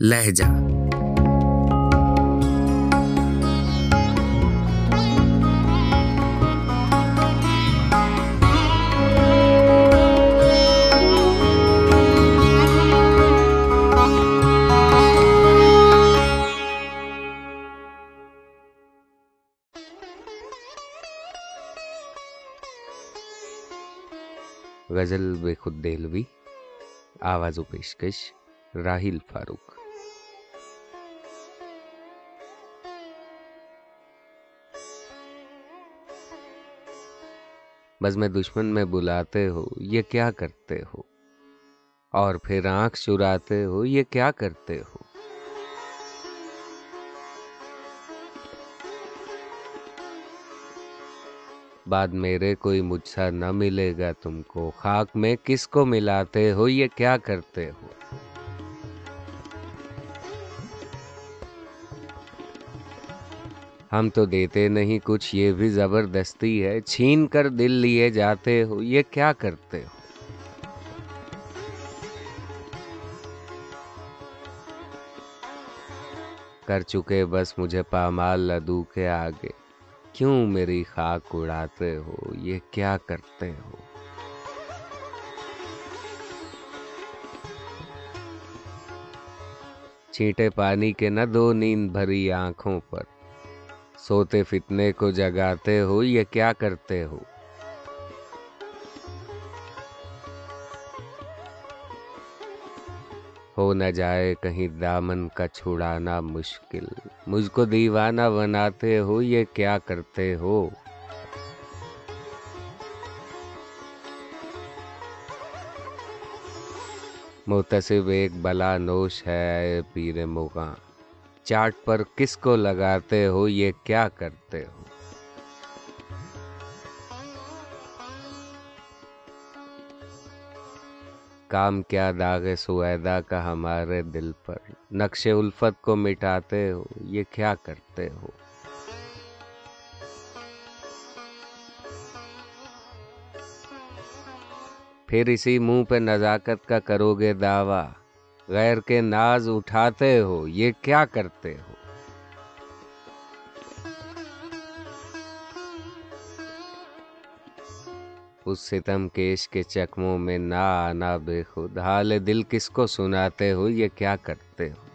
لہجہ۔ غزل بے خود دہلوی آواز و پیشکش راہیل فاروق۔ بس میں دشمن میں بلاتے ہو، یہ کیا کرتے ہو؟ اور پھر آنکھ چراتے ہو، یہ کیا کرتے ہو؟ بعد میرے کوئی مجھ سا نہ ملے گا تم کو، خاک میں کس کو ملاتے ہو، یہ کیا کرتے ہو؟ ہم تو دیتے نہیں کچھ، یہ بھی زبردستی ہے۔ چھین کر دل لیے جاتے ہو، یہ کیا کرتے ہو؟ کر چکے بس مجھے پامال لدو کے آگے۔ کیوں میری خاک اڑاتے ہو؟ یہ کیا کرتے ہو؟ چینٹے پانی کے نہ دو نیند بھری آنکھوں پر۔ سوتے فتنے کو جگاتے ہو، یہ کیا کرتے ہو؟ ہو نہ جائے کہیں دامن کا چھڑانا مشکل، مجھ کو دیوانہ بناتے ہو، یہ کیا کرتے ہو؟ متصب ایک بلا نوش ہے پیر مغاں۔ چاٹ پر کس کو لگاتے ہو، یہ کیا کرتے ہو؟ کام کیا داغ سویدا کا ہمارے دل پر؟ نقش الفت کو مٹاتے ہو، یہ کیا کرتے ہو؟ پھر اسی منہ پہ نزاکت کا کرو گے دعویٰ۔ غیر کے ناز اٹھاتے ہو، یہ کیا کرتے ہو؟ اس ستم کیش کے چکموں میں نہ آنا بے خود، حال دل کس کو سناتے ہو، یہ کیا کرتے ہو؟